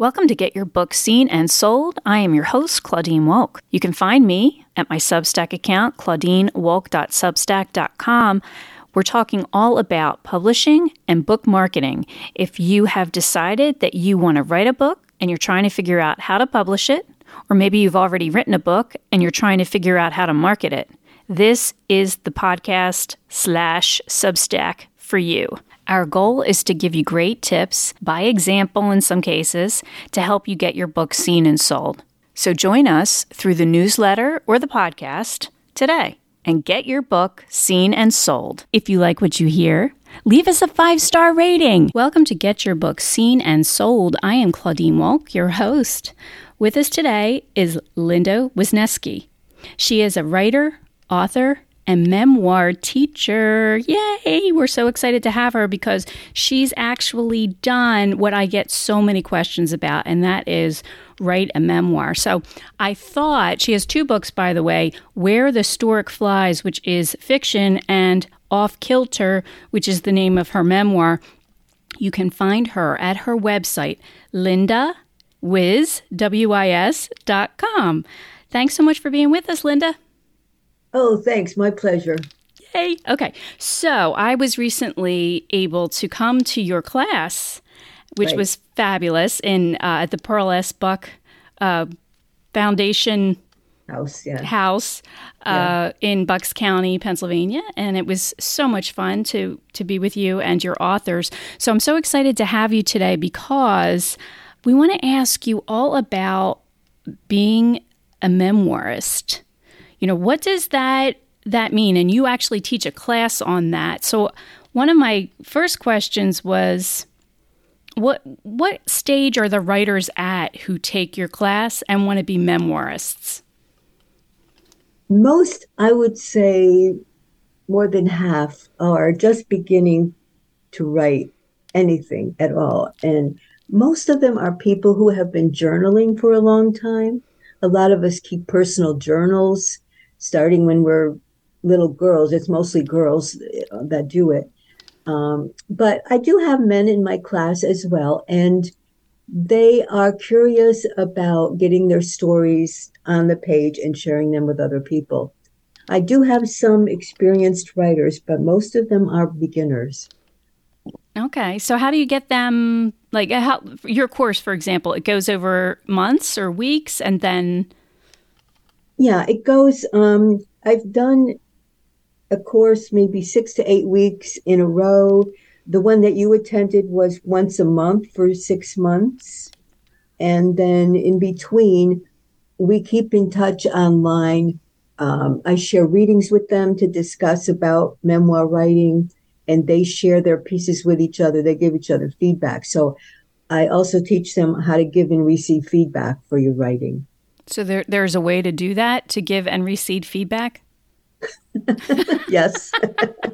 Welcome to Get Your Book Seen and Sold. I am your host, Claudine Wolk. You can find me at my Substack account, claudinewolk.substack.com. We're talking all about publishing and book marketing. If you have decided that you want to write a book and you're trying to figure out how to publish it, or maybe you've already written a book and you're trying to figure out how to market it, this is the podcast slash Substack for you. Our goal is to give you great tips, by example in some cases, to help you get your book seen and sold. So join us through the newsletter or the podcast today and get your book seen and sold. If you like what you hear, leave us a five star rating. Welcome to Get Your Book Seen and Sold. I am Claudine Wolk, your host. With us today is Linda Wisniewski. She is a writer, author, and memoir teacher. Yay! We're so excited to have her because she's actually done what I get so many questions about, and that is write a memoir. So I thought she has two books, by the way Where the Stork Flies, which is fiction, and Off Kilter, which is the name of her memoir. You can find her at her website, Linda Wiz, W-I-S, dot com. Thanks so much for being with us, Linda. Oh, thanks. My pleasure. Yay. Okay. So I was recently able to come to your class, which right. was fabulous in uh, at the Pearl S. Buck uh, Foundation House, yeah. house uh, yeah. in Bucks County, Pennsylvania, and it was so much fun to to be with you and your authors. So I'm so excited to have you today because we want to ask you all about being a memoirist you know, what does that that mean? And you actually teach a class on that. So one of my first questions was what what stage are the writers at who take your class and want to be memoirists? Most, I would say, more than half are just beginning to write anything at all. And most of them are people who have been journaling for a long time. A lot of us keep personal journals starting when we're little girls. It's mostly girls uh, that do it. Um, but I do have men in my class as well, and they are curious about getting their stories on the page and sharing them with other people. I do have some experienced writers, but most of them are beginners. Okay. So, how do you get them? Like, how, your course, for example, it goes over months or weeks, and then yeah, it goes. Um, I've done a course maybe six to eight weeks in a row. The one that you attended was once a month for six months. And then in between, we keep in touch online. Um, I share readings with them to discuss about memoir writing, and they share their pieces with each other. They give each other feedback. So I also teach them how to give and receive feedback for your writing. So there, there's a way to do that to give and receive feedback. yes.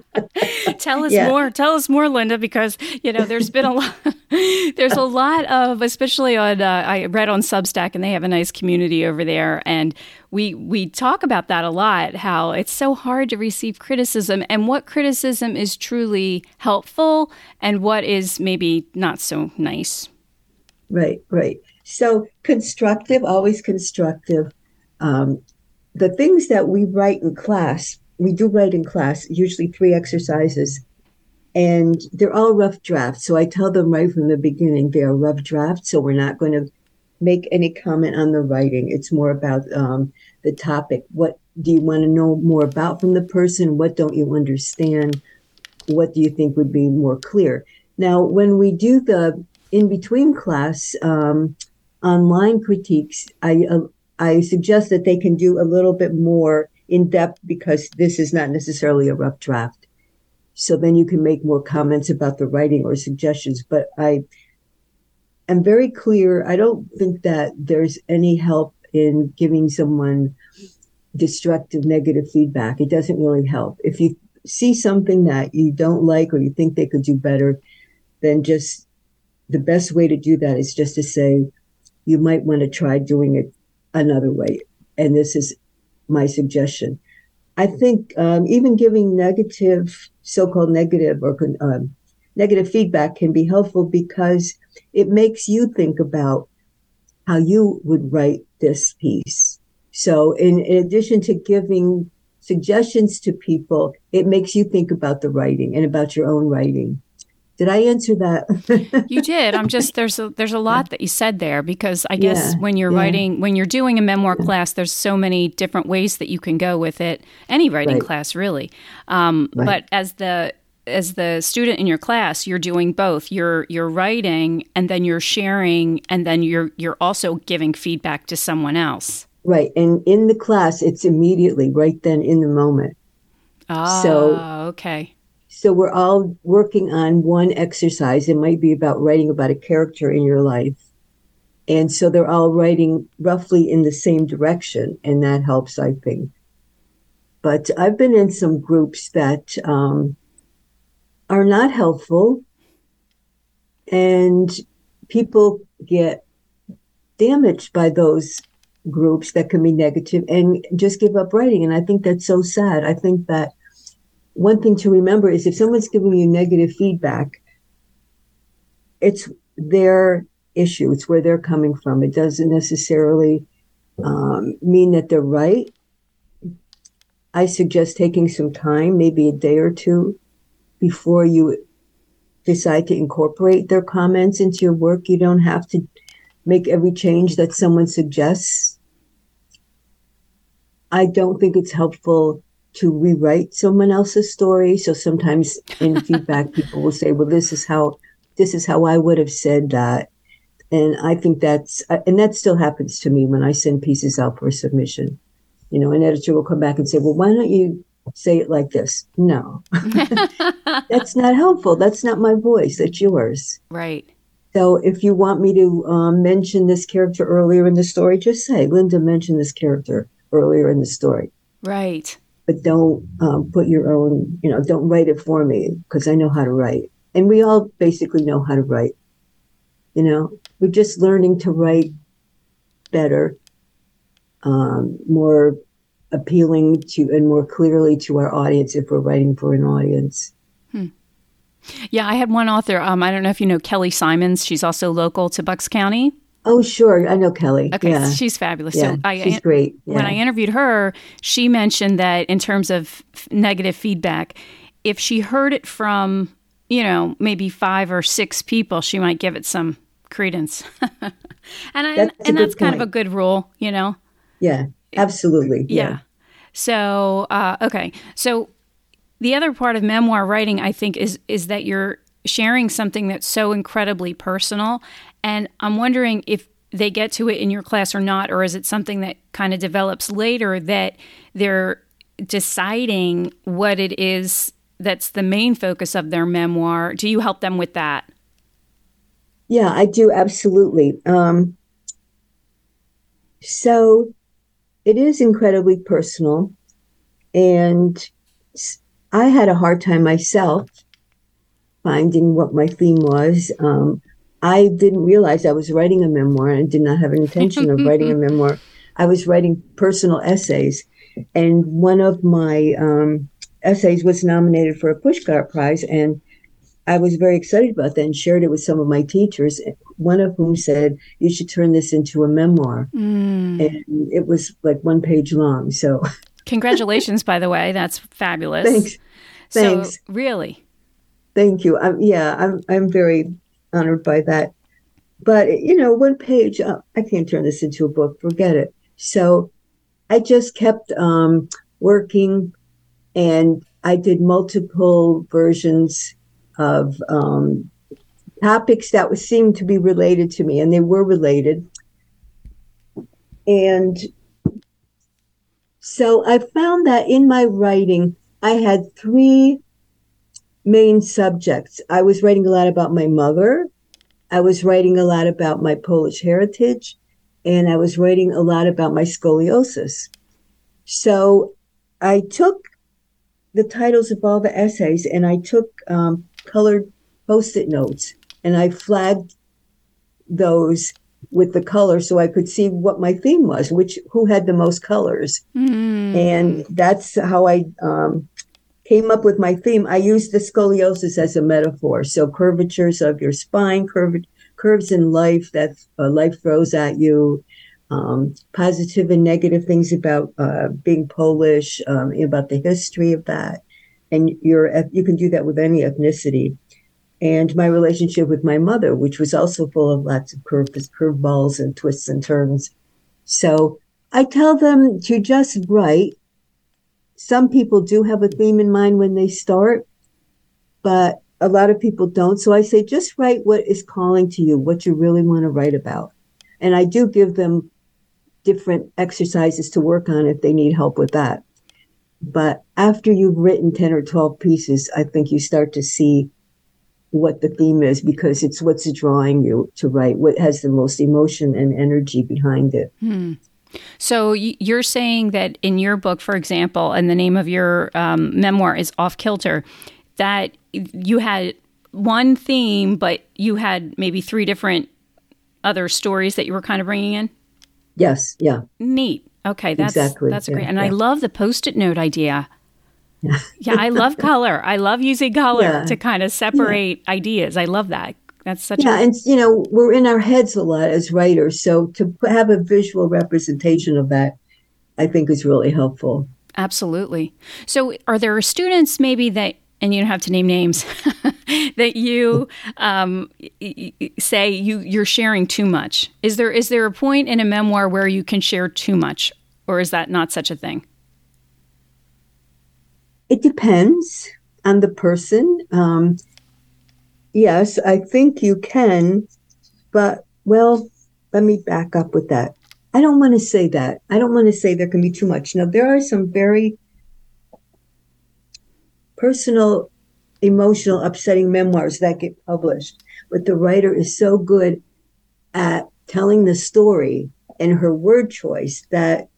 Tell us yeah. more. Tell us more, Linda, because you know there's been a lot. there's a lot of, especially on. Uh, I read on Substack, and they have a nice community over there, and we we talk about that a lot. How it's so hard to receive criticism, and what criticism is truly helpful, and what is maybe not so nice. Right. Right. So constructive, always constructive. Um, the things that we write in class, we do write in class, usually three exercises, and they're all rough drafts. So I tell them right from the beginning they are rough drafts. So we're not going to make any comment on the writing. It's more about um, the topic. What do you want to know more about from the person? What don't you understand? What do you think would be more clear? Now, when we do the in between class, um, online critiques, I uh, I suggest that they can do a little bit more in depth because this is not necessarily a rough draft. So then you can make more comments about the writing or suggestions. But I am very clear. I don't think that there's any help in giving someone destructive, negative feedback. It doesn't really help. If you see something that you don't like or you think they could do better, then just the best way to do that is just to say, you might want to try doing it another way. And this is my suggestion. I think um, even giving negative, so-called negative or um, negative feedback can be helpful because it makes you think about how you would write this piece. So, in, in addition to giving suggestions to people, it makes you think about the writing and about your own writing. Did I answer that? you did. I'm just there's a there's a lot that you said there because I guess yeah, when you're yeah. writing when you're doing a memoir yeah. class, there's so many different ways that you can go with it. Any writing right. class, really. Um, right. But as the as the student in your class, you're doing both. You're you're writing and then you're sharing and then you're you're also giving feedback to someone else. Right. And in the class it's immediately right then in the moment. Ah, so okay. So we're all working on one exercise. It might be about writing about a character in your life. And so they're all writing roughly in the same direction, and that helps, I think. But I've been in some groups that um, are not helpful, and people get damaged by those groups that can be negative and just give up writing. And I think that's so sad. I think that one thing to remember is if someone's giving you negative feedback, it's their issue. It's where they're coming from. It doesn't necessarily um, mean that they're right. I suggest taking some time, maybe a day or two, before you decide to incorporate their comments into your work. You don't have to make every change that someone suggests. I don't think it's helpful to rewrite someone else's story. So sometimes in feedback, people will say, well, this is how, this is how I would have said that. And I think that's, uh, and that still happens to me when I send pieces out for submission. You know, an editor will come back and say, well, why don't you say it like this? No, that's not helpful. That's not my voice. That's yours. Right. So if you want me to um, mention this character earlier in the story, just say, Linda mentioned this character earlier in the story. Right but don't um, put your own, you know, don't write it for me because I know how to write. And we all basically know how to write. You know, we're just learning to write better, um, more appealing to and more clearly to our audience if we're writing for an audience. Hmm. Yeah, I had one author. Um, I don't know if you know Kelly Simmons. She's also local to Bucks County. Oh, sure. I know Kelly. Okay, yeah. she's fabulous. Yeah, so I, she's great. Yeah. When I interviewed her, she mentioned that in terms of negative feedback, if she heard it from, you know, maybe five or six people, she might give it some credence. and I, that's and that's kind of a good rule, you know. Yeah, absolutely. Yeah. yeah. So, uh, okay. So the other part of memoir writing, I think, is is that you're sharing something that's so incredibly personal and I'm wondering if they get to it in your class or not, or is it something that kind of develops later that they're deciding what it is that's the main focus of their memoir? Do you help them with that? Yeah, I do absolutely. Um, so it is incredibly personal. And I had a hard time myself finding what my theme was. Um, I didn't realize I was writing a memoir and did not have an intention of writing a memoir. I was writing personal essays. And one of my um, essays was nominated for a Pushcart Prize. And I was very excited about that and shared it with some of my teachers, one of whom said, You should turn this into a memoir. Mm. And it was like one page long. So, congratulations, by the way. That's fabulous. Thanks. Thanks. So, really? Thank you. Yeah, I'm, I'm very honored by that. But, you know, one page, uh, I can't turn this into a book, forget it. So I just kept um, working and I did multiple versions of um, topics that seemed to be related to me, and they were related. And so I found that in my writing, I had three main subjects. I was writing a lot about my mother. I was writing a lot about my Polish heritage, and I was writing a lot about my scoliosis. So I took the titles of all the essays and I took um, colored post it notes and I flagged those with the color so I could see what my theme was, which who had the most colors. Mm. And that's how I um, came up with my theme, I used the scoliosis as a metaphor. So curvatures of your spine, curv- curves in life that uh, life throws at you, um, positive and negative things about uh, being Polish, um, about the history of that, and you're you can do that with any ethnicity. And my relationship with my mother, which was also full of lots of curves, curveballs and twists and turns. So I tell them to just write. Some people do have a theme in mind when they start, but a lot of people don't. So I say just write what is calling to you, what you really want to write about. And I do give them different exercises to work on if they need help with that. But after you've written 10 or 12 pieces, I think you start to see what the theme is because it's what's drawing you to write, what has the most emotion and energy behind it. Hmm. So you're saying that in your book, for example, and the name of your um, memoir is Off Kilter, that you had one theme, but you had maybe three different other stories that you were kind of bringing in. Yes. Yeah. Neat. Okay. That's exactly. that's yeah, great. And yeah. I love the post-it note idea. Yeah. yeah, I love color. I love using color to kind of separate ideas. I love that. That's such yeah, a- and you know we're in our heads a lot as writers, so to have a visual representation of that, I think is really helpful. Absolutely. So, are there students maybe that and you don't have to name names that you um, say you you're sharing too much is there is there a point in a memoir where you can share too much or is that not such a thing it depends on the person um, yes i think you can but well let me back up with that i don't want to say that i don't want to say there can be too much now there are some very personal, emotional, upsetting memoirs that get published. But the writer is so good at telling the story and her word choice that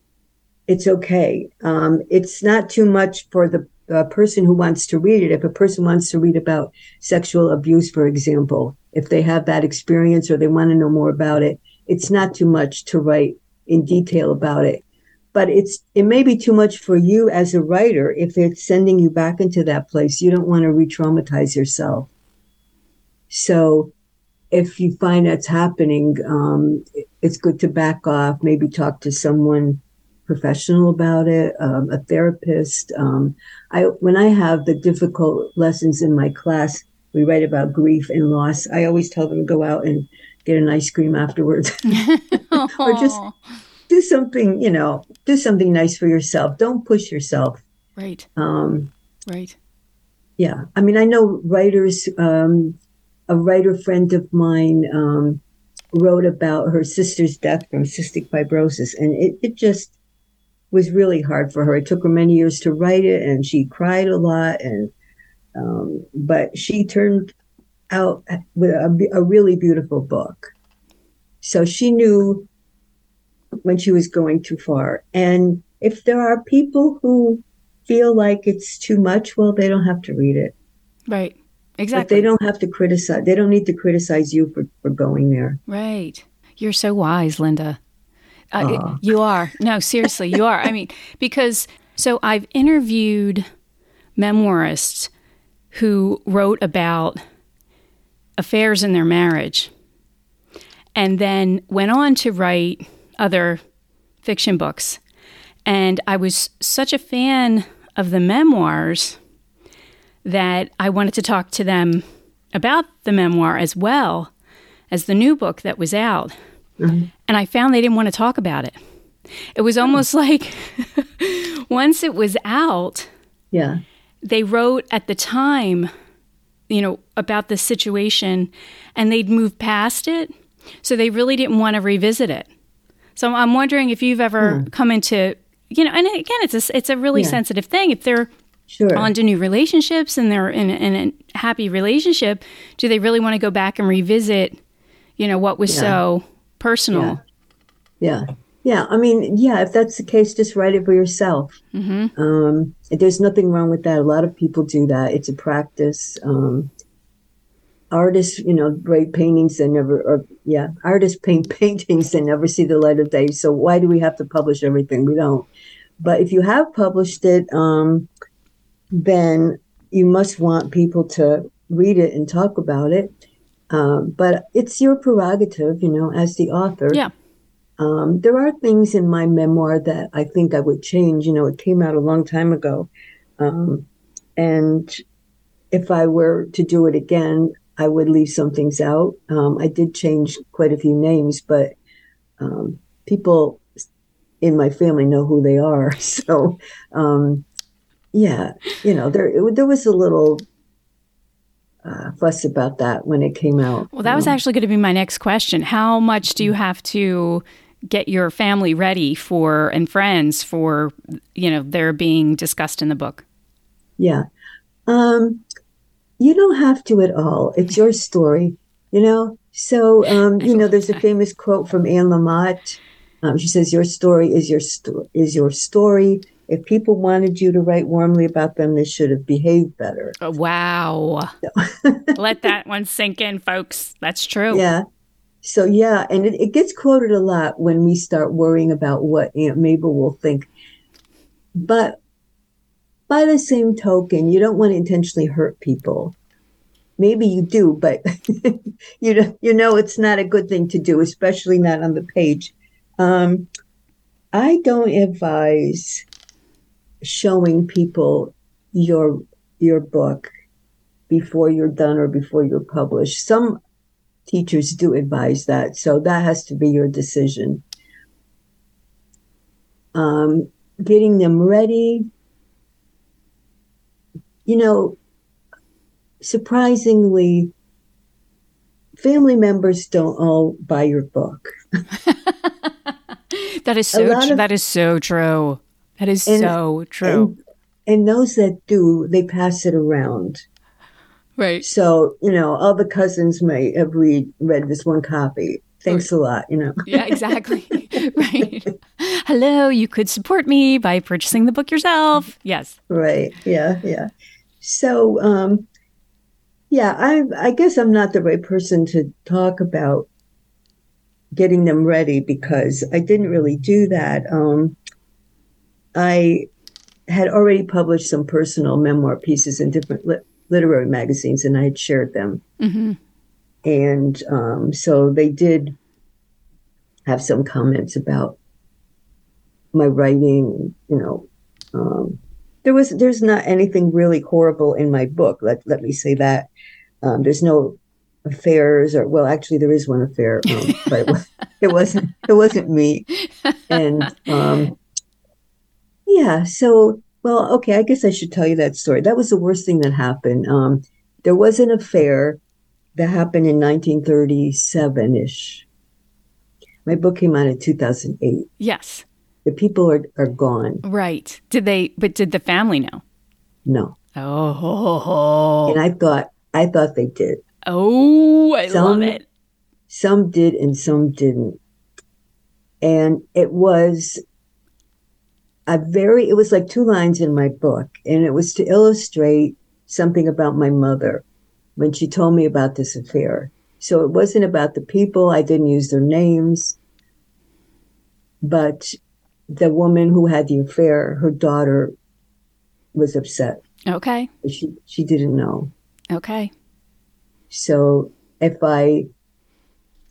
it's okay. Um, it's not too much for the uh, person who wants to read it. If a person wants to read about sexual abuse, for example, if they have that experience or they want to know more about it, it's not too much to write in detail about it but it's it may be too much for you as a writer if it's sending you back into that place you don't want to re-traumatize yourself so if you find that's happening um, it's good to back off maybe talk to someone professional about it um, a therapist um, i when i have the difficult lessons in my class we write about grief and loss i always tell them to go out and get an ice cream afterwards or just do something, you know, do something nice for yourself. Don't push yourself. Right. Um, right. Yeah. I mean, I know writers, um, a writer friend of mine um, wrote about her sister's death from cystic fibrosis, and it, it just was really hard for her. It took her many years to write it, and she cried a lot. And um, but she turned out with a, a really beautiful book. So she knew when she was going too far. And if there are people who feel like it's too much, well, they don't have to read it. Right. Exactly. But they don't have to criticize. They don't need to criticize you for, for going there. Right. You're so wise, Linda. Uh, you are. No, seriously, you are. I mean, because so I've interviewed memoirists who wrote about affairs in their marriage and then went on to write other fiction books. And I was such a fan of the memoirs that I wanted to talk to them about the memoir as well as the new book that was out. Mm-hmm. And I found they didn't want to talk about it. It was almost oh. like once it was out, yeah. They wrote at the time, you know, about the situation and they'd moved past it. So they really didn't want to revisit it. So I'm wondering if you've ever hmm. come into, you know, and again, it's a, it's a really yeah. sensitive thing. If they're sure. on to new relationships and they're in, in a happy relationship, do they really want to go back and revisit, you know, what was yeah. so personal? Yeah. yeah. Yeah, I mean, yeah, if that's the case, just write it for yourself. Mm-hmm. Um, there's nothing wrong with that. A lot of people do that. It's a practice. Um, artists, you know, write paintings and never, or yeah, artists paint paintings and never see the light of day. So why do we have to publish everything? We don't. But if you have published it, um, then you must want people to read it and talk about it. Um, but it's your prerogative, you know, as the author. Yeah. Um, there are things in my memoir that I think I would change. You know, it came out a long time ago. Um, and if I were to do it again, I would leave some things out. Um, I did change quite a few names, but um, people in my family know who they are. So, um, yeah, you know, there it, there was a little uh, fuss about that when it came out. Well, that was Um, actually going to be my next question. How much do you have to get your family ready for and friends for, you know, their being discussed in the book? Yeah. Um, you don't have to at all. It's your story, you know? So, um, you know, there's a famous quote from Anne Lamott. Um, she says, your story is your, sto- is your story. If people wanted you to write warmly about them, they should have behaved better. Oh, wow. Let that one sink in, folks. That's true. Yeah. So, yeah. And it, it gets quoted a lot when we start worrying about what Aunt Mabel will think. But by the same token, you don't want to intentionally hurt people. Maybe you do, but you know, you know it's not a good thing to do, especially not on the page. Um, I don't advise showing people your your book before you're done or before you're published. Some teachers do advise that, so that has to be your decision. Um, getting them ready you know, surprisingly, family members don't all buy your book. That is so tr- of- that is so true. That is And- so true. And, and those that do, they pass it around. right. So, you know, all the cousins may have read, read this one copy. Thanks a lot, you know. Yeah, exactly. right. Hello, you could support me by purchasing the book yourself. Yes. Right. Yeah. Yeah. So, um, yeah, I, I guess I'm not the right person to talk about getting them ready because I didn't really do that. Um, I had already published some personal memoir pieces in different lit- literary magazines and I had shared them. hmm And um, so they did have some comments about my writing, you know. Um, there was there's not anything really horrible in my book. Let let me say that. Um, there's no affairs or well actually there is one affair um, but it, was, it wasn't it wasn't me and um, yeah so well okay i guess i should tell you that story that was the worst thing that happened um, there was an affair that happened in 1937ish my book came out in 2008 Yes. the people are, are gone Right. Did they but did the family know? no Oh. and i thought i thought they did Oh, I Some- love it. some did and some didn't and it was a very it was like two lines in my book and it was to illustrate something about my mother when she told me about this affair so it wasn't about the people i didn't use their names but the woman who had the affair her daughter was upset Okay. she she didn't know Okay. so if i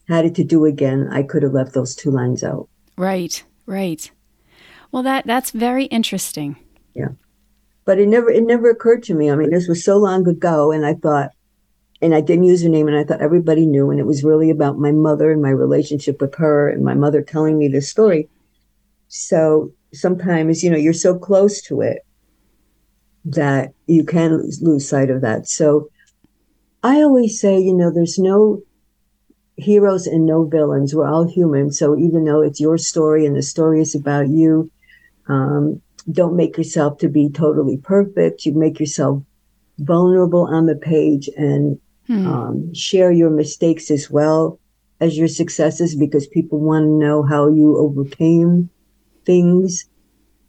had it to do again i could have left those two lines out Right. Right. Well, that that's very interesting. Yeah, but it never it never occurred to me. I mean, this was so long ago, and I thought, and I didn't use her name, and I thought everybody knew, and it was really about my mother and my relationship with her, and my mother telling me this story. So sometimes, you know, you're so close to it that you can lose, lose sight of that. So I always say, you know, there's no heroes and no villains. We're all human. So even though it's your story and the story is about you, um, don't make yourself to be totally perfect. You make yourself vulnerable on the page and Hmm. um, share your mistakes as well as your successes because people want to know how you overcame things.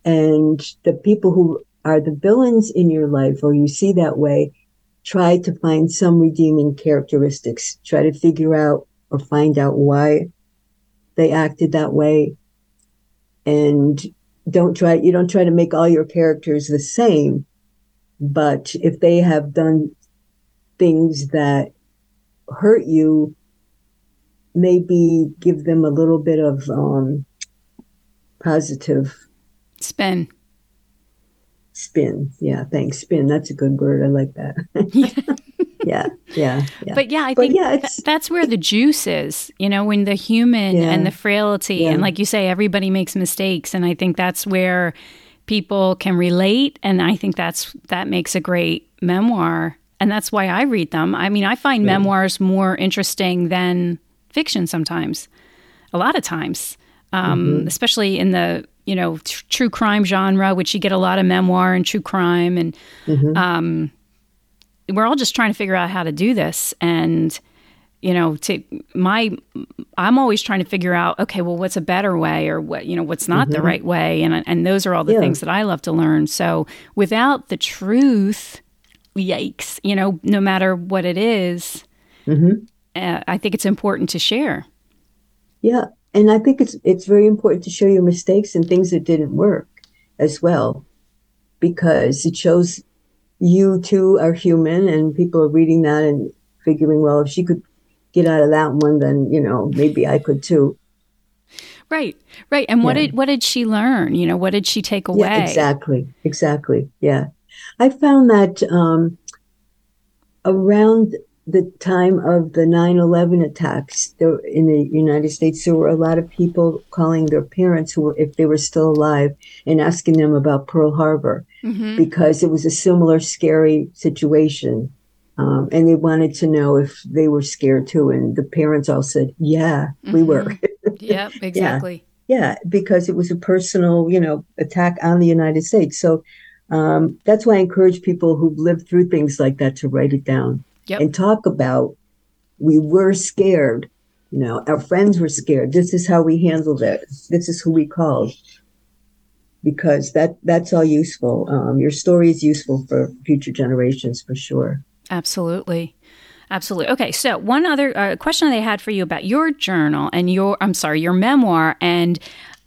And the people who are the villains in your life, or you see that way, try to find some redeeming characteristics. Try to figure out or find out why they acted that way. And don't try, you don't try to make all your characters the same. But if they have done things that hurt you, maybe give them a little bit of um, positive spin. Spin. Yeah, thanks. Spin. That's a good word. I like that. yeah, yeah, yeah. But yeah, I but think yeah, th- that's where the juice is, you know, when the human yeah. and the frailty, yeah. and like you say, everybody makes mistakes. And I think that's where people can relate. And I think that's that makes a great memoir. And that's why I read them. I mean, I find yeah. memoirs more interesting than fiction sometimes, a lot of times, um, mm-hmm. especially in the you know tr- true crime genre, which you get a lot of memoir and true crime, and mm-hmm. um, we're all just trying to figure out how to do this. And you know, to my, I'm always trying to figure out, okay, well, what's a better way, or what you know, what's not mm-hmm. the right way, and and those are all the yeah. things that I love to learn. So without the truth, yikes, you know, no matter what it is, mm-hmm. uh, I think it's important to share. Yeah, and I think it's it's very important to show your mistakes and things that didn't work as well, because it shows you too are human, and people are reading that and figuring, well, if she could get out of that one, then you know maybe I could too. Right, right. And what yeah. did what did she learn? You know, what did she take away? Yeah, exactly, exactly. Yeah, I found that um, around the time of the 9-11 attacks there, in the united states there were a lot of people calling their parents who were if they were still alive and asking them about pearl harbor mm-hmm. because it was a similar scary situation um, and they wanted to know if they were scared too and the parents all said yeah mm-hmm. we were yep exactly yeah. yeah because it was a personal you know attack on the united states so um, that's why i encourage people who've lived through things like that to write it down yep. and talk about we were scared. You know, our friends were scared. This is how we handled it. This is who we called. Because that that's all useful. Um, your story is useful for future generations for sure. Absolutely. Absolutely. Okay, so one other uh, question I had for you about your journal and your, I'm sorry, your memoir and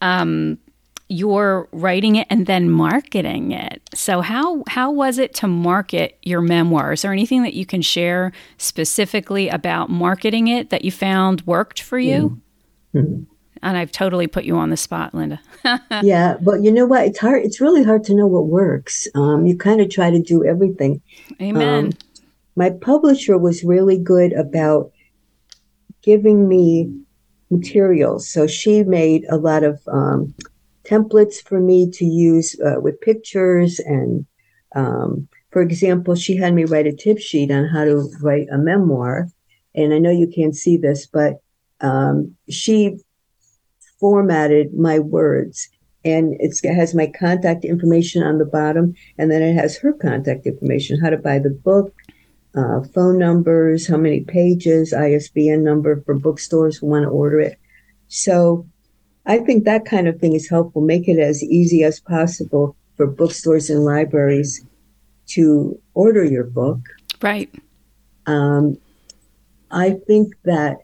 um, you're writing it and then marketing it. So how how was it to market your memoir? Is there anything that you can share specifically about marketing it that you found worked for you? Mm-hmm. And I've totally put you on the spot, Linda. yeah, but you know what? It's hard. It's really hard to know what works. Um, you kind of try to do everything. Amen. Um, my publisher was really good about giving me materials. So she made a lot of um, templates for me to use uh, with pictures. And um, for example, she had me write a tip sheet on how to write a memoir. And I know you can't see this, but um, she formatted my words and it has my contact information on the bottom and then it has her contact information how to buy the book uh, phone numbers how many pages isbn number for bookstores who want to order it so I think that kind of thing is helpful. Make it as easy as possible for bookstores and libraries to order your book. Right. Um, I think that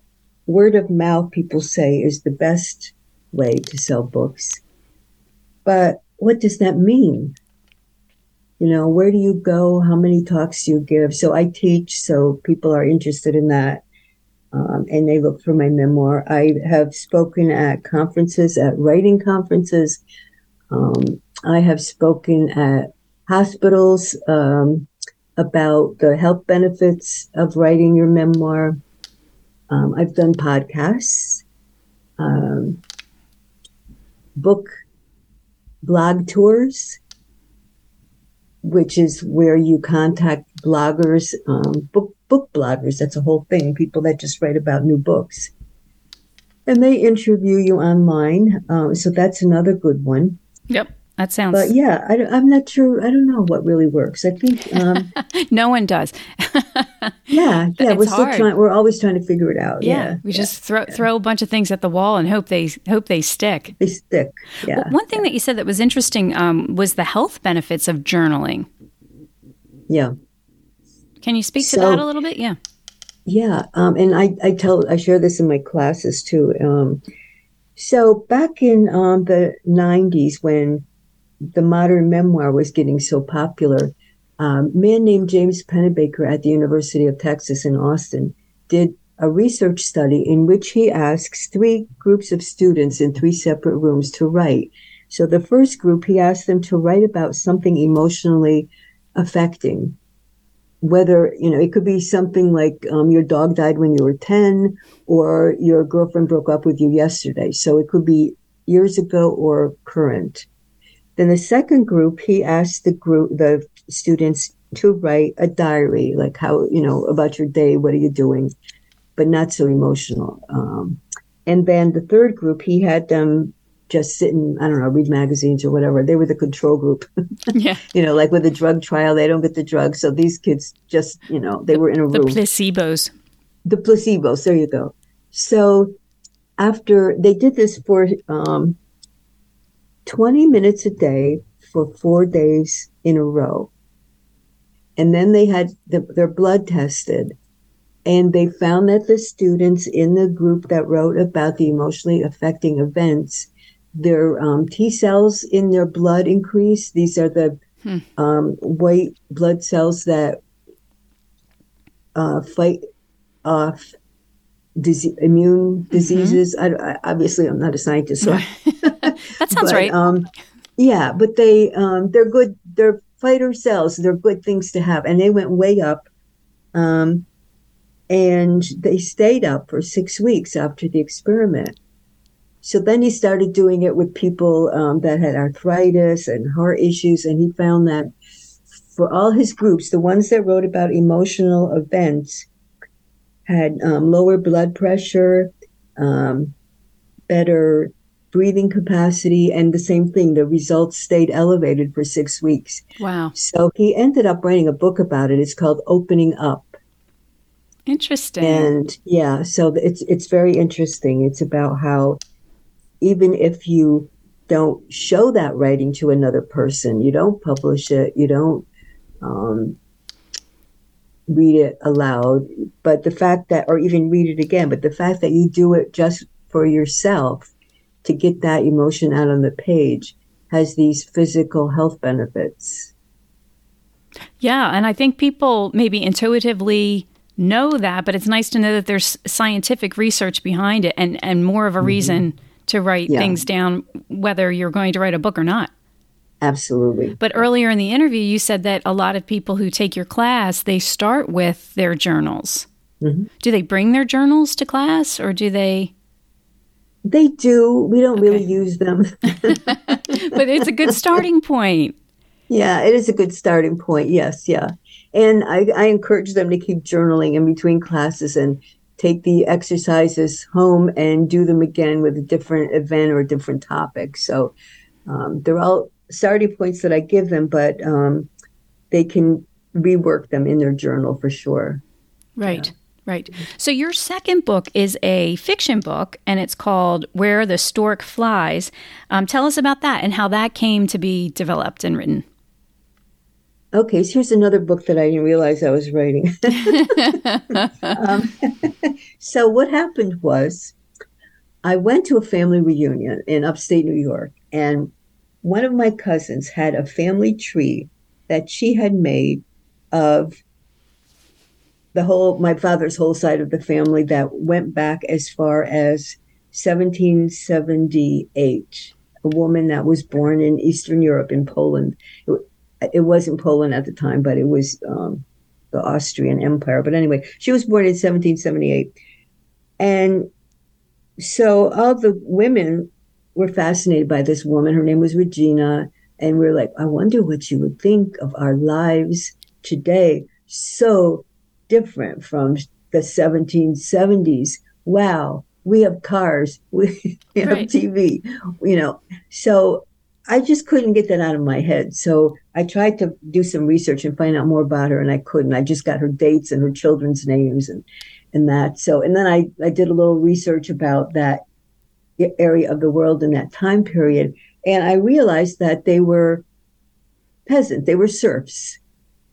word of mouth, people say, is the best way to sell books. But what does that mean? You know, where do you go? How many talks do you give? So I teach, so people are interested in that um, and they look for my memoir. I have spoken at conferences, at writing conferences. Um, I have spoken at hospitals um, about the health benefits of writing your memoir. Um, I've done podcasts, um, book blog tours which is where you contact bloggers, um, book book bloggers. That's a whole thing. People that just write about new books, and they interview you online. Um, so that's another good one. Yep. That sounds. But yeah, I, am not sure. I don't know what really works. I think um, no one does. yeah, yeah. It's we're still hard. trying. We're always trying to figure it out. Yeah, yeah we yeah, just throw yeah. throw a bunch of things at the wall and hope they hope they stick. They stick. Yeah. Well, one thing that you said that was interesting um, was the health benefits of journaling. Yeah. Can you speak to so, that a little bit? Yeah. Yeah, um, and I I tell I share this in my classes too. Um, so back in um, the '90s when the modern memoir was getting so popular, um, a man named James Pennebaker at the University of Texas in Austin did a research study in which he asks three groups of students in three separate rooms to write. So the first group, he asked them to write about something emotionally affecting. Whether, you know, it could be something like um, your dog died when you were 10 or your girlfriend broke up with you yesterday. So it could be years ago or current. Then the second group, he asked the group, the students to write a diary, like how, you know, about your day, what are you doing? but not so emotional. Um, and then the third group, he had them just sit and, I don't know, read magazines or whatever. They were the control group. yeah. You know, like with the drug trial, they don't get the drug. So these kids just, you know, they were in a room. The placebos. The placebos. There you go. So after they did this for um, 20 minutes a day for four days in a row. And then they had the, their blood tested and they found that the students in the group that wrote about the emotionally affecting events, their um, T cells in their blood increase. These are the hmm. um, white blood cells that uh, fight off disease, immune mm-hmm. diseases. I, I, obviously, I'm not a scientist, so that sounds but, right. Um, yeah, but they um, they're good. They're fighter cells. They're good things to have, and they went way up. Um, and they stayed up for six weeks after the experiment. So then he started doing it with people um, that had arthritis and heart issues, and he found that for all his groups, the ones that wrote about emotional events had um, lower blood pressure, um, better breathing capacity, and the same thing. The results stayed elevated for six weeks. Wow. So he ended up writing a book about it. It's called Opening Up. Interesting. And yeah, so it's it's very interesting. It's about how even if you don't show that writing to another person, you don't publish it, you don't um, read it aloud, but the fact that, or even read it again, but the fact that you do it just for yourself to get that emotion out on the page has these physical health benefits. Yeah, and I think people maybe intuitively know that, but it's nice to know that there's scientific research behind it and, and more of a mm-hmm. To write yeah. things down, whether you're going to write a book or not. Absolutely. But earlier in the interview, you said that a lot of people who take your class, they start with their journals. Mm-hmm. Do they bring their journals to class or do they? They do. We don't okay. really use them. but it's a good starting point. Yeah, it is a good starting point. Yes, yeah. And I, I encourage them to keep journaling in between classes and take the exercises home and do them again with a different event or a different topic. So um, they're all starting points that I give them, but um, they can rework them in their journal for sure. Right. Yeah. Right. So your second book is a fiction book, and it's called Where the Stork Flies. Um, tell us about that and how that came to be developed and written. Okay, so here's another book that I didn't realize I was writing. um, so what happened was, I went to a family reunion in upstate New York, and one of my cousins had a family tree that she had made of the whole my father's whole side of the family that went back as far as 1778 a woman that was born in eastern europe in poland it wasn't Poland at the time, but it was um, the Austrian Empire. But anyway, she was born in 1778. And so all the women were fascinated by this woman. Her name was Regina. And we are like, I wonder what you would think of our lives today. So different from the 1770s. Wow, we have cars, we have right. TV, you know. So I just couldn't get that out of my head. So I tried to do some research and find out more about her, and I couldn't. I just got her dates and her children's names and and that. So and then I I did a little research about that area of the world in that time period, and I realized that they were peasant. They were serfs,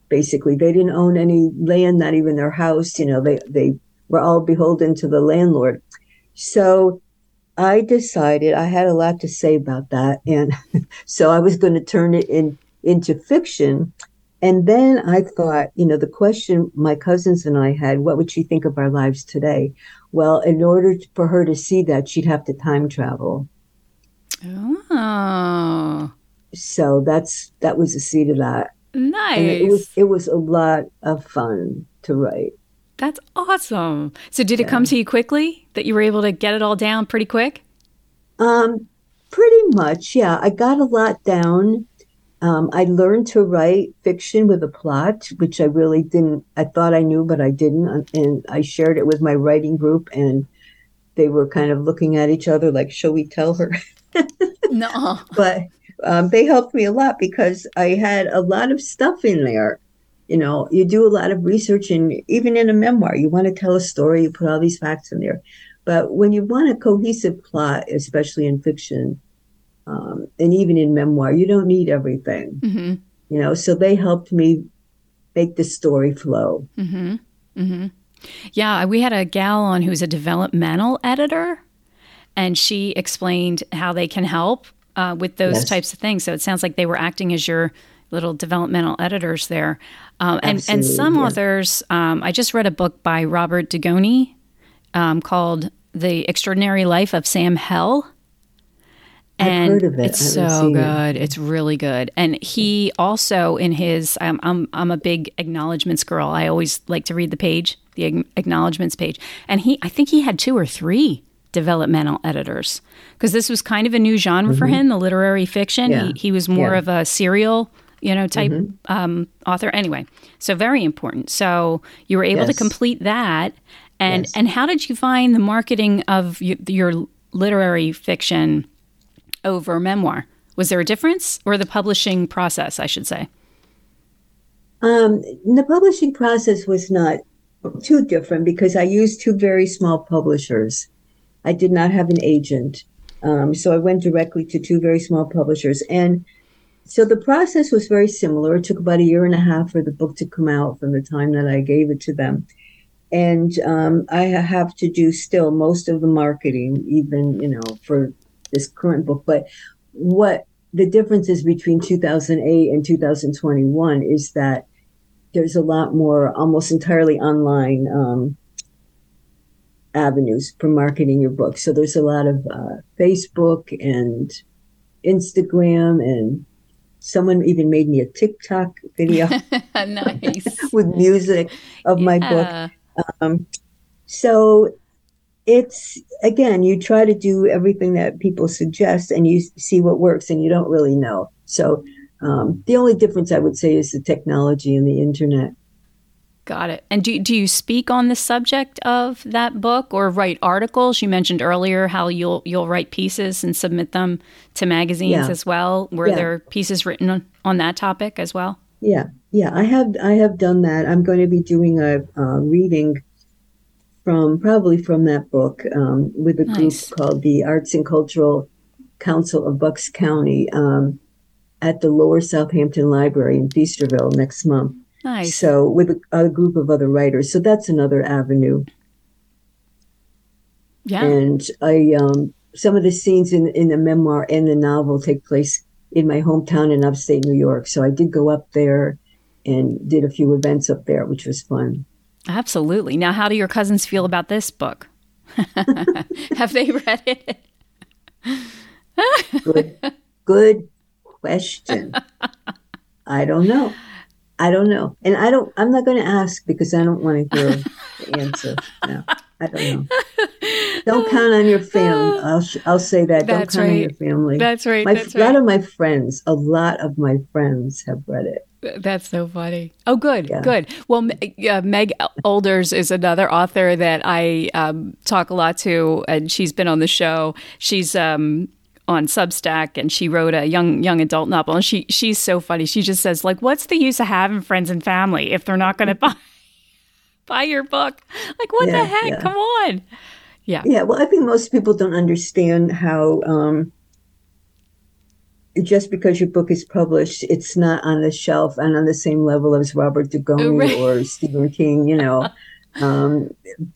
basically. They didn't own any land, not even their house. You know, they they were all beholden to the landlord. So I decided I had a lot to say about that. And so I was going to turn it in, into fiction. And then I thought, you know, the question my cousins and I had, what would she think of our lives today? Well, in order for her to see that, she'd have to time travel. Oh. So that's that was the seed of that. Nice. And it was it was a lot of fun to write. That's awesome. So did it come to you quickly that you were able to get it all down pretty quick? Um pretty much, yeah. I got a lot down. Um, I learned to write fiction with a plot, which I really didn't. I thought I knew, but I didn't. And I shared it with my writing group, and they were kind of looking at each other like, "Shall we tell her?" no. But um, they helped me a lot because I had a lot of stuff in there. You know, you do a lot of research, and even in a memoir, you want to tell a story, you put all these facts in there. But when you want a cohesive plot, especially in fiction, um, and even in memoir, you don't need everything. Mm-hmm. You know, so they helped me make the story flow. Mm-hmm. Mm-hmm. Yeah, we had a gal on who's a developmental editor, and she explained how they can help uh, with those yes. types of things. So it sounds like they were acting as your little developmental editors there. Um, and, and some authors, um, I just read a book by Robert Dugoni um, called The Extraordinary Life of Sam Hell. And it. it's so good. It. It's really good. And he also, in his, I'm, I'm, I'm a big acknowledgments girl. I always like to read the page, the acknowledgments page. And he, I think he had two or three developmental editors because this was kind of a new genre mm-hmm. for him, the literary fiction. Yeah. He, he, was more yeah. of a serial, you know, type mm-hmm. um, author. Anyway, so very important. So you were able yes. to complete that, and yes. and how did you find the marketing of your, your literary fiction over memoir? Was there a difference, or the publishing process, I should say? Um, the publishing process was not too different because I used two very small publishers. I did not have an agent. Um, so I went directly to two very small publishers. And so the process was very similar. It took about a year and a half for the book to come out from the time that I gave it to them. And um, I have to do still most of the marketing, even, you know, for this current book. But what the difference is between 2008 and 2021 is that there's a lot more almost entirely online um, avenues for marketing your book. So there's a lot of uh, Facebook and Instagram, and someone even made me a TikTok video with music of yeah. my book. Um, so it's again, you try to do everything that people suggest, and you see what works, and you don't really know. So um, the only difference I would say is the technology and the internet. Got it. And do, do you speak on the subject of that book or write articles? You mentioned earlier how you'll you'll write pieces and submit them to magazines yeah. as well. Were yeah. there pieces written on, on that topic as well? Yeah, yeah, I have I have done that. I'm going to be doing a uh, reading from probably from that book um, with a nice. group called the Arts and Cultural Council of Bucks County um, at the Lower Southampton Library in Feasterville next month. Nice. So with a, a group of other writers. So that's another avenue. Yeah. And I um some of the scenes in in the memoir and the novel take place in my hometown in upstate New York. So I did go up there and did a few events up there, which was fun. Absolutely. Now, how do your cousins feel about this book? Have they read it? good, good question. I don't know. I don't know. And I don't, I'm not going to ask because I don't want to hear the answer. No, I don't know. Don't count on your family. I'll, I'll say that. That's don't count right. on your family. That's right. My, That's a lot of my friends, a lot of my friends have read it. That's so funny. Oh, good, yeah. good. Well, uh, Meg Olders is another author that I um, talk a lot to, and she's been on the show. She's um, on Substack and she wrote a young young adult novel and she she's so funny. She just says like what's the use of having friends and family if they're not going to buy buy your book? Like what yeah, the heck? Yeah. Come on. Yeah. Yeah, well I think most people don't understand how um just because your book is published, it's not on the shelf and on the same level as Robert Dugoni right. or Stephen King, you know. um,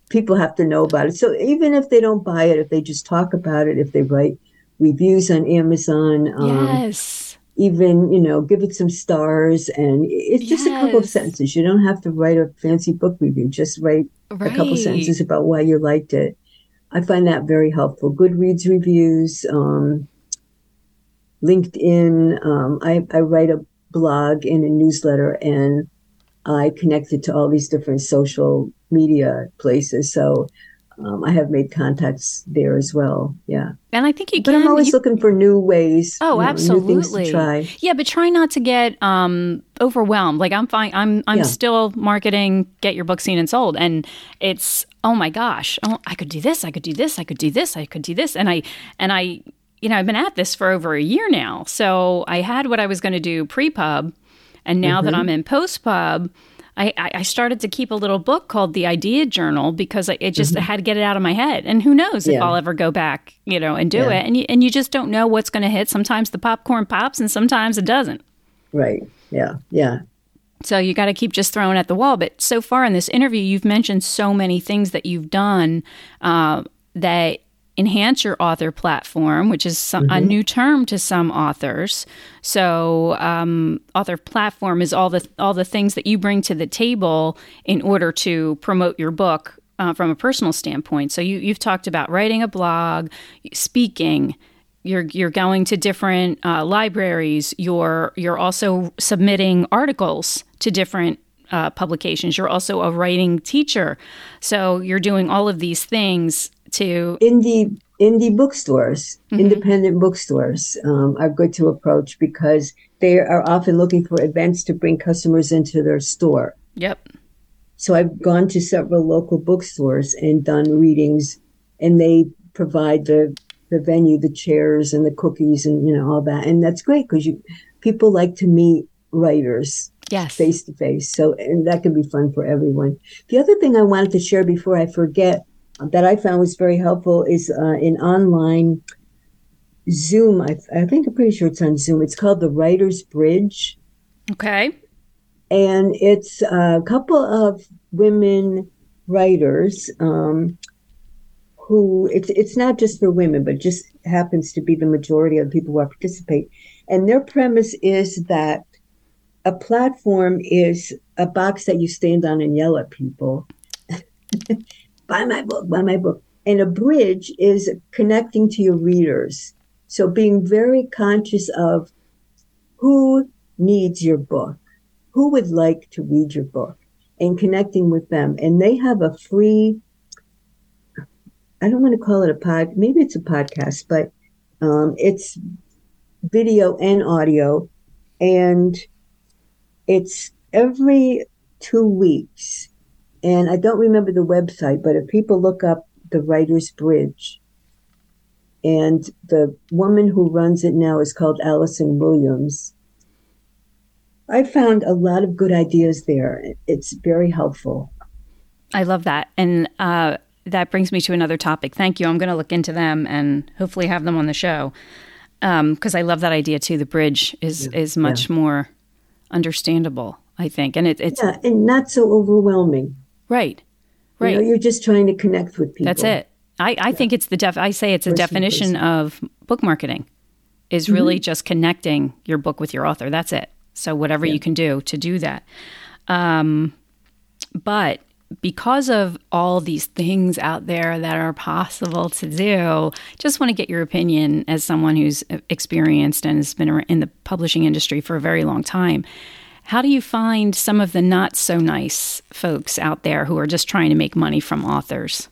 people have to know about it. So even if they don't buy it, if they just talk about it, if they write reviews on Amazon. Um, yes. even you know give it some stars and it's just yes. a couple of sentences you don't have to write a fancy book review just write right. a couple sentences about why you liked it i find that very helpful goodreads reviews um, linkedin um, I, I write a blog and a newsletter and i connect it to all these different social media places so um, I have made contacts there as well. Yeah, and I think you but can. I'm always you, looking for new ways. Oh, you know, absolutely. try. Yeah, but try not to get um, overwhelmed. Like I'm fine. I'm I'm yeah. still marketing. Get your book seen and sold, and it's oh my gosh. Oh, I could do this. I could do this. I could do this. I could do this. And I and I, you know, I've been at this for over a year now. So I had what I was going to do pre pub, and now mm-hmm. that I'm in post pub I, I started to keep a little book called the Idea Journal because it just mm-hmm. had to get it out of my head. And who knows yeah. if I'll ever go back, you know, and do yeah. it. And you, and you just don't know what's going to hit. Sometimes the popcorn pops and sometimes it doesn't. Right. Yeah. Yeah. So you got to keep just throwing at the wall. But so far in this interview, you've mentioned so many things that you've done uh, that enhance your author platform, which is some, mm-hmm. a new term to some authors. So, um, author platform is all the all the things that you bring to the table in order to promote your book uh, from a personal standpoint. So, you you've talked about writing a blog, speaking. You're you're going to different uh, libraries. You're you're also submitting articles to different uh, publications. You're also a writing teacher. So you're doing all of these things to indie indie bookstores, mm-hmm. independent bookstores um, are good to approach because they are often looking for events to bring customers into their store. Yep. So I've gone to several local bookstores and done readings, and they provide the the venue, the chairs, and the cookies, and you know all that, and that's great because you people like to meet writers yes face to face so and that can be fun for everyone the other thing i wanted to share before i forget that I found was very helpful is uh, an online Zoom. I, I think I'm pretty sure it's on Zoom. It's called the Writer's Bridge. Okay. And it's a couple of women writers um, who it's it's not just for women, but just happens to be the majority of the people who participate. And their premise is that a platform is a box that you stand on and yell at people. buy my book, buy my book. And a bridge is connecting to your readers. So being very conscious of who needs your book, who would like to read your book, and connecting with them. And they have a free, I don't want to call it a pod, maybe it's a podcast, but um, it's video and audio. And it's every two weeks and I don't remember the website, but if people look up the Writer's Bridge, and the woman who runs it now is called Allison Williams. I found a lot of good ideas there. It's very helpful. I love that. And uh, that brings me to another topic. Thank you. I'm going to look into them and hopefully have them on the show because um, I love that idea too. The bridge is yeah, is much yeah. more understandable, I think, and it, it's yeah, and not so overwhelming. Right. Right. You know, you're just trying to connect with people. That's it. I, I yeah. think it's the def I say it's a definition of book marketing is mm-hmm. really just connecting your book with your author. That's it. So whatever yeah. you can do to do that. Um, but because of all these things out there that are possible to do, just want to get your opinion as someone who's experienced and has been in the publishing industry for a very long time. How do you find some of the not so nice folks out there who are just trying to make money from authors?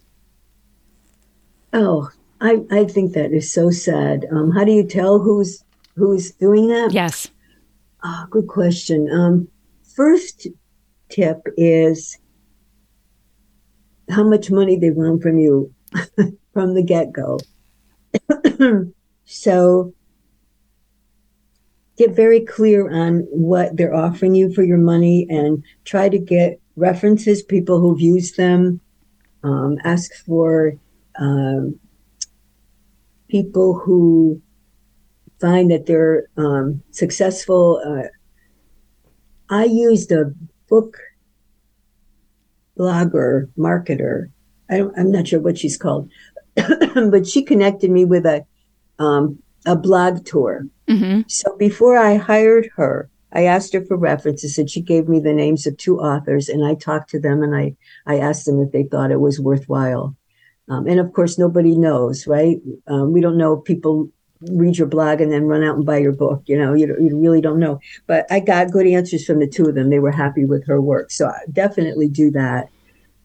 Oh, I, I think that is so sad. Um, how do you tell who's who's doing that? Yes. Oh, good question. Um, first tip is how much money they want from you from the get go. so get very clear on what they're offering you for your money and try to get references, people who've used them. Um, ask for um, people who find that they're um, successful. Uh, I used a book blogger, marketer. I am not sure what she's called, but she connected me with a um, a blog tour Mm-hmm. So before I hired her, I asked her for references and she gave me the names of two authors and I talked to them and I, I asked them if they thought it was worthwhile. Um, and of course, nobody knows, right? Um, we don't know if people read your blog and then run out and buy your book. You know, you, you really don't know. But I got good answers from the two of them. They were happy with her work. So I definitely do that.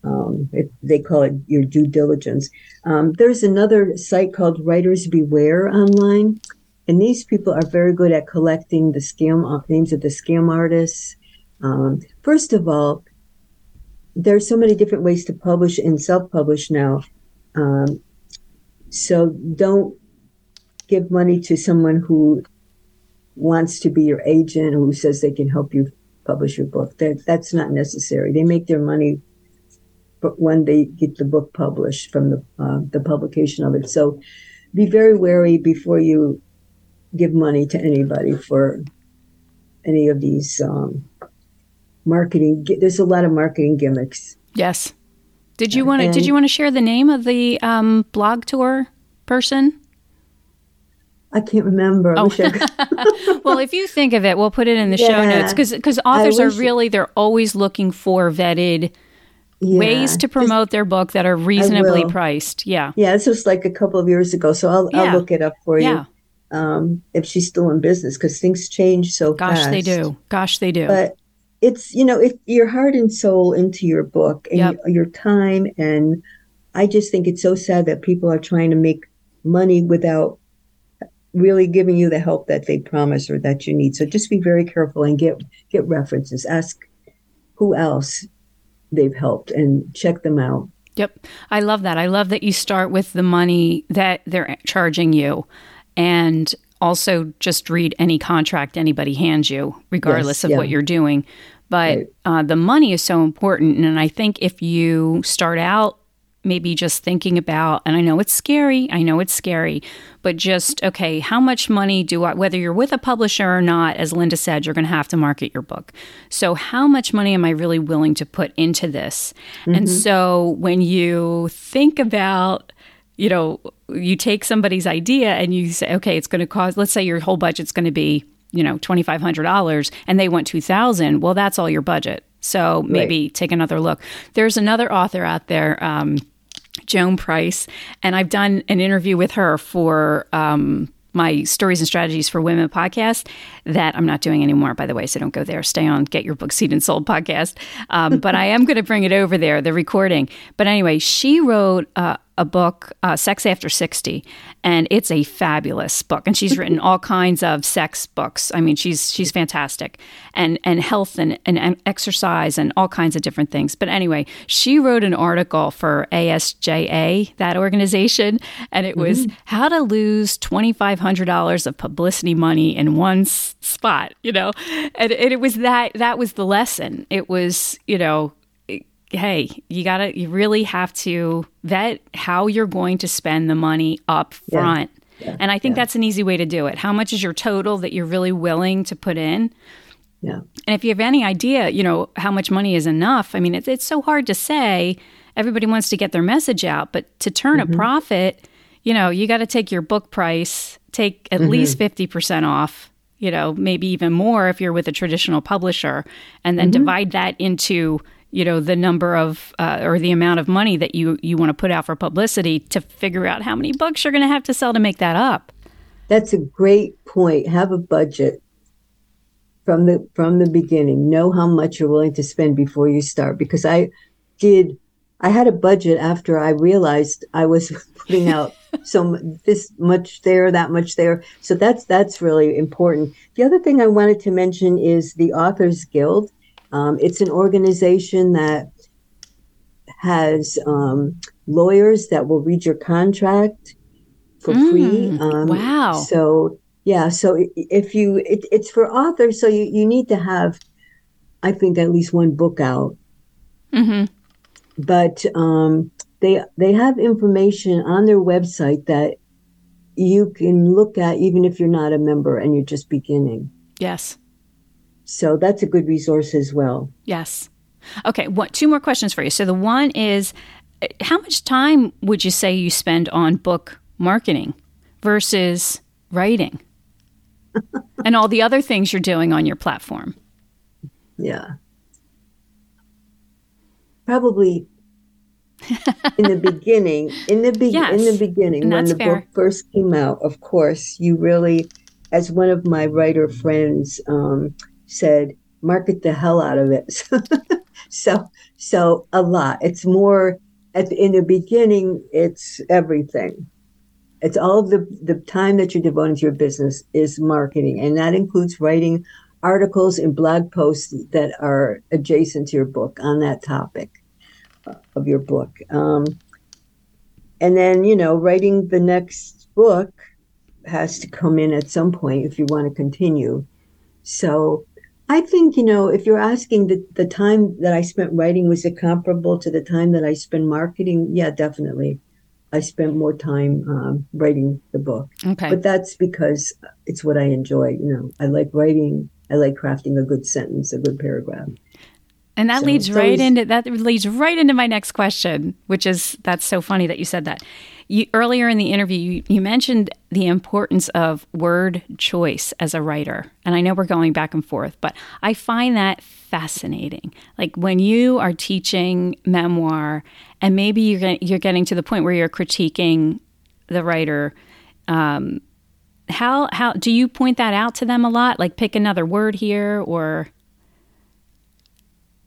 Um, they call it your due diligence. Um, there's another site called Writers Beware online. And these people are very good at collecting the scam uh, names of the scam artists. Um, first of all, there's so many different ways to publish and self-publish now. Um, so don't give money to someone who wants to be your agent who says they can help you publish your book. That that's not necessary. They make their money when they get the book published from the uh, the publication of it. So be very wary before you give money to anybody for any of these um, marketing. There's a lot of marketing gimmicks. Yes. Did you want to? Did you want to share the name of the um, blog tour person? I can't remember. Oh. well, if you think of it, we'll put it in the yeah. show notes because because authors are really they're always looking for vetted yeah. ways to promote their book that are reasonably priced. Yeah, yeah. This was like a couple of years ago, so I'll, yeah. I'll look it up for you um, if she's still in business because things change so Gosh, fast. they do. Gosh, they do. But it's you know if your heart and soul into your book and yep. your time and I just think it's so sad that people are trying to make money without really giving you the help that they promise or that you need. So just be very careful and get get references. Ask who else they've helped and check them out. Yep. I love that. I love that you start with the money that they're charging you and also just read any contract anybody hands you, regardless yes, of yeah. what you're doing. But right. uh, the money is so important. And I think if you start out maybe just thinking about, and I know it's scary, I know it's scary, but just, okay, how much money do I, whether you're with a publisher or not, as Linda said, you're going to have to market your book. So, how much money am I really willing to put into this? Mm-hmm. And so, when you think about, you know, you take somebody's idea and you say, okay, it's going to cost, let's say your whole budget's going to be, you know, $2,500 and they want 2000 well, that's all your budget. So maybe right. take another look. There's another author out there, um, Joan Price, and I've done an interview with her for um, my stories and strategies for women podcast that I'm not doing anymore, by the way. So don't go there. Stay on Get Your Book Seen and Sold podcast. Um, but I am going to bring it over there, the recording. But anyway, she wrote uh, a book, uh, Sex After 60, and it's a fabulous book. And she's written all kinds of sex books. I mean, she's she's fantastic, and and health and, and exercise and all kinds of different things. But anyway, she wrote an article for ASJA, that organization, and it was mm-hmm. how to lose twenty five hundred dollars of publicity money in one s- spot. You know, and, and it was that that was the lesson. It was you know hey, you got to, you really have to vet how you're going to spend the money up front. Yeah. Yeah. And I think yeah. that's an easy way to do it. How much is your total that you're really willing to put in? Yeah. And if you have any idea, you know, how much money is enough, I mean, it's, it's so hard to say. Everybody wants to get their message out, but to turn mm-hmm. a profit, you know, you got to take your book price, take at mm-hmm. least 50% off, you know, maybe even more if you're with a traditional publisher, and then mm-hmm. divide that into you know the number of uh, or the amount of money that you you want to put out for publicity to figure out how many books you're going to have to sell to make that up. That's a great point. Have a budget from the from the beginning. Know how much you're willing to spend before you start. Because i did i had a budget after i realized i was putting out so this much there that much there. So that's that's really important. The other thing i wanted to mention is the authors guild um, it's an organization that has um, lawyers that will read your contract for mm, free. Um, wow. So, yeah. So if you, it, it's for authors. So you, you need to have, I think, at least one book out. Mm-hmm. But um, they they have information on their website that you can look at even if you're not a member and you're just beginning. Yes. So that's a good resource as well. Yes. Okay, what two more questions for you. So the one is how much time would you say you spend on book marketing versus writing? and all the other things you're doing on your platform. Yeah. Probably in the beginning, in the be- yes, in the beginning when the fair. book first came out, of course, you really as one of my writer friends um, said, market the hell out of it. so so a lot. It's more at the, in the beginning. It's everything. It's all of the the time that you're devoting to your business is marketing, and that includes writing articles and blog posts that are adjacent to your book on that topic of your book. Um, and then you know, writing the next book has to come in at some point if you want to continue. So I think, you know, if you're asking the, the time that I spent writing, was it comparable to the time that I spent marketing? Yeah, definitely. I spent more time um, writing the book. Okay. But that's because it's what I enjoy. You know, I like writing, I like crafting a good sentence, a good paragraph. And that so, leads right always, into that leads right into my next question, which is that's so funny that you said that. You, earlier in the interview, you, you mentioned the importance of word choice as a writer. And I know we're going back and forth, but I find that fascinating. Like when you are teaching memoir, and maybe you're, you're getting to the point where you're critiquing the writer. Um, how how do you point that out to them a lot? Like pick another word here, or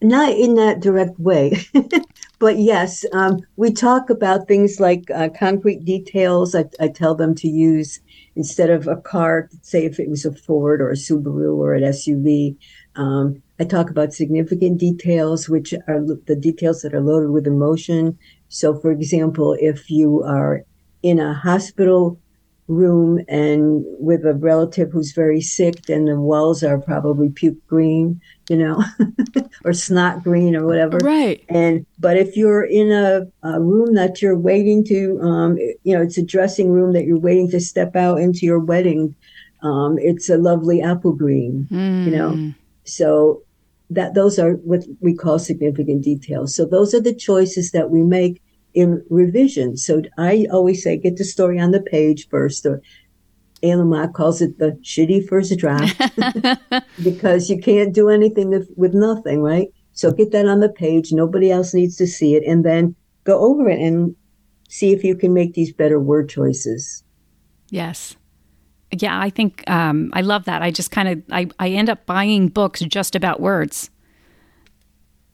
not in that direct way. but yes, um, we talk about things like uh, concrete details. I, I, tell them to use instead of a car, say if it was a Ford or a Subaru or an SUV. Um, I talk about significant details, which are the details that are loaded with emotion. So, for example, if you are in a hospital room and with a relative who's very sick, then the walls are probably puke green, you know, or snot green or whatever. Right. And but if you're in a, a room that you're waiting to, um, you know, it's a dressing room that you're waiting to step out into your wedding, um, it's a lovely apple green, mm. you know. Hmm. So that those are what we call significant details. So those are the choices that we make in revision. So I always say, get the story on the page first. Or Anna calls it the shitty first draft because you can't do anything with nothing, right? So get that on the page. Nobody else needs to see it. And then go over it and see if you can make these better word choices. Yes. Yeah, I think um, I love that. I just kind of I, I end up buying books just about words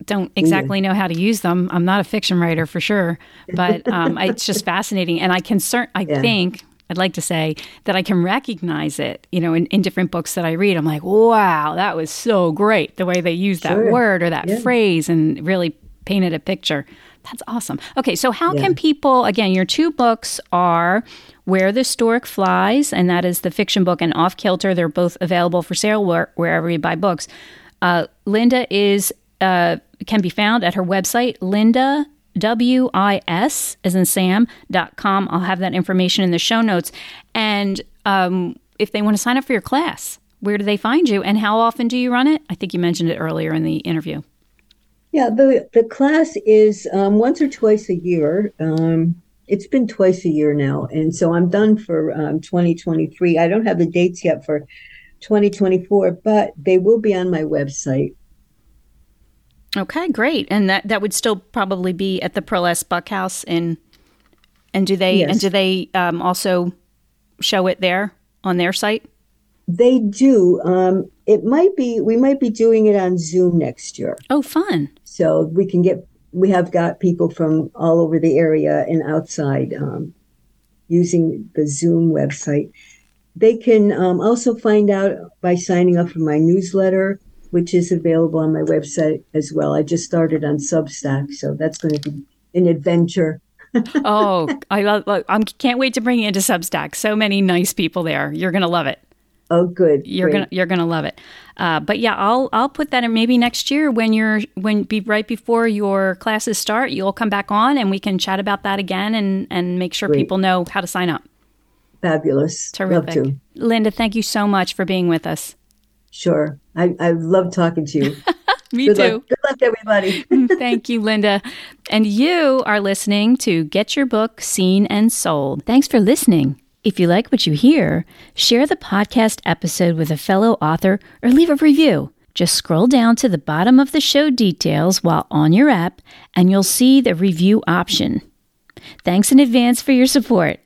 don't exactly know how to use them. I'm not a fiction writer for sure, but um, it's just fascinating. And I can cert- I yeah. think I'd like to say that I can recognize it, you know, in, in different books that I read. I'm like, wow, that was so great the way they used that word or that yeah. phrase and really painted a picture. That's awesome. Okay, so how yeah. can people, again, your two books are Where the Stork Flies, and that is the fiction book, and Off Kilter. They're both available for sale where, wherever you buy books. Uh, Linda is uh, can be found at her website, Linda W-I-S as in Sam dot com. I'll have that information in the show notes. And um, if they want to sign up for your class, where do they find you and how often do you run it? I think you mentioned it earlier in the interview. Yeah, the, the class is um, once or twice a year. Um, it's been twice a year now. And so I'm done for um, 2023. I don't have the dates yet for 2024, but they will be on my website. Okay, great. And that that would still probably be at the Pearl S. Buck House in and do they yes. and do they um, also show it there on their site? They do. Um, it might be we might be doing it on Zoom next year. Oh, fun! So we can get we have got people from all over the area and outside um, using the Zoom website. They can um, also find out by signing up for my newsletter which is available on my website as well. I just started on Substack, so that's going to be an adventure. oh, I love! I can't wait to bring you into Substack. So many nice people there. You're going to love it. Oh, good. You're Great. gonna you're gonna love it. Uh, but yeah, I'll I'll put that in maybe next year when you're when be right before your classes start. You'll come back on and we can chat about that again and and make sure Great. people know how to sign up. Fabulous. Terrific. Linda, thank you so much for being with us. Sure. I, I love talking to you. Me Good too. Luck. Good luck, everybody. Thank you, Linda. And you are listening to Get Your Book Seen and Sold. Thanks for listening. If you like what you hear, share the podcast episode with a fellow author or leave a review. Just scroll down to the bottom of the show details while on your app, and you'll see the review option. Thanks in advance for your support.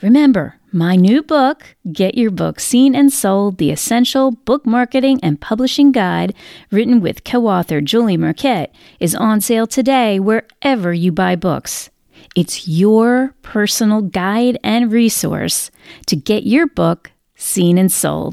Remember, my new book, Get Your Book Seen and Sold The Essential Book Marketing and Publishing Guide, written with co author Julie Marquette, is on sale today wherever you buy books. It's your personal guide and resource to get your book seen and sold.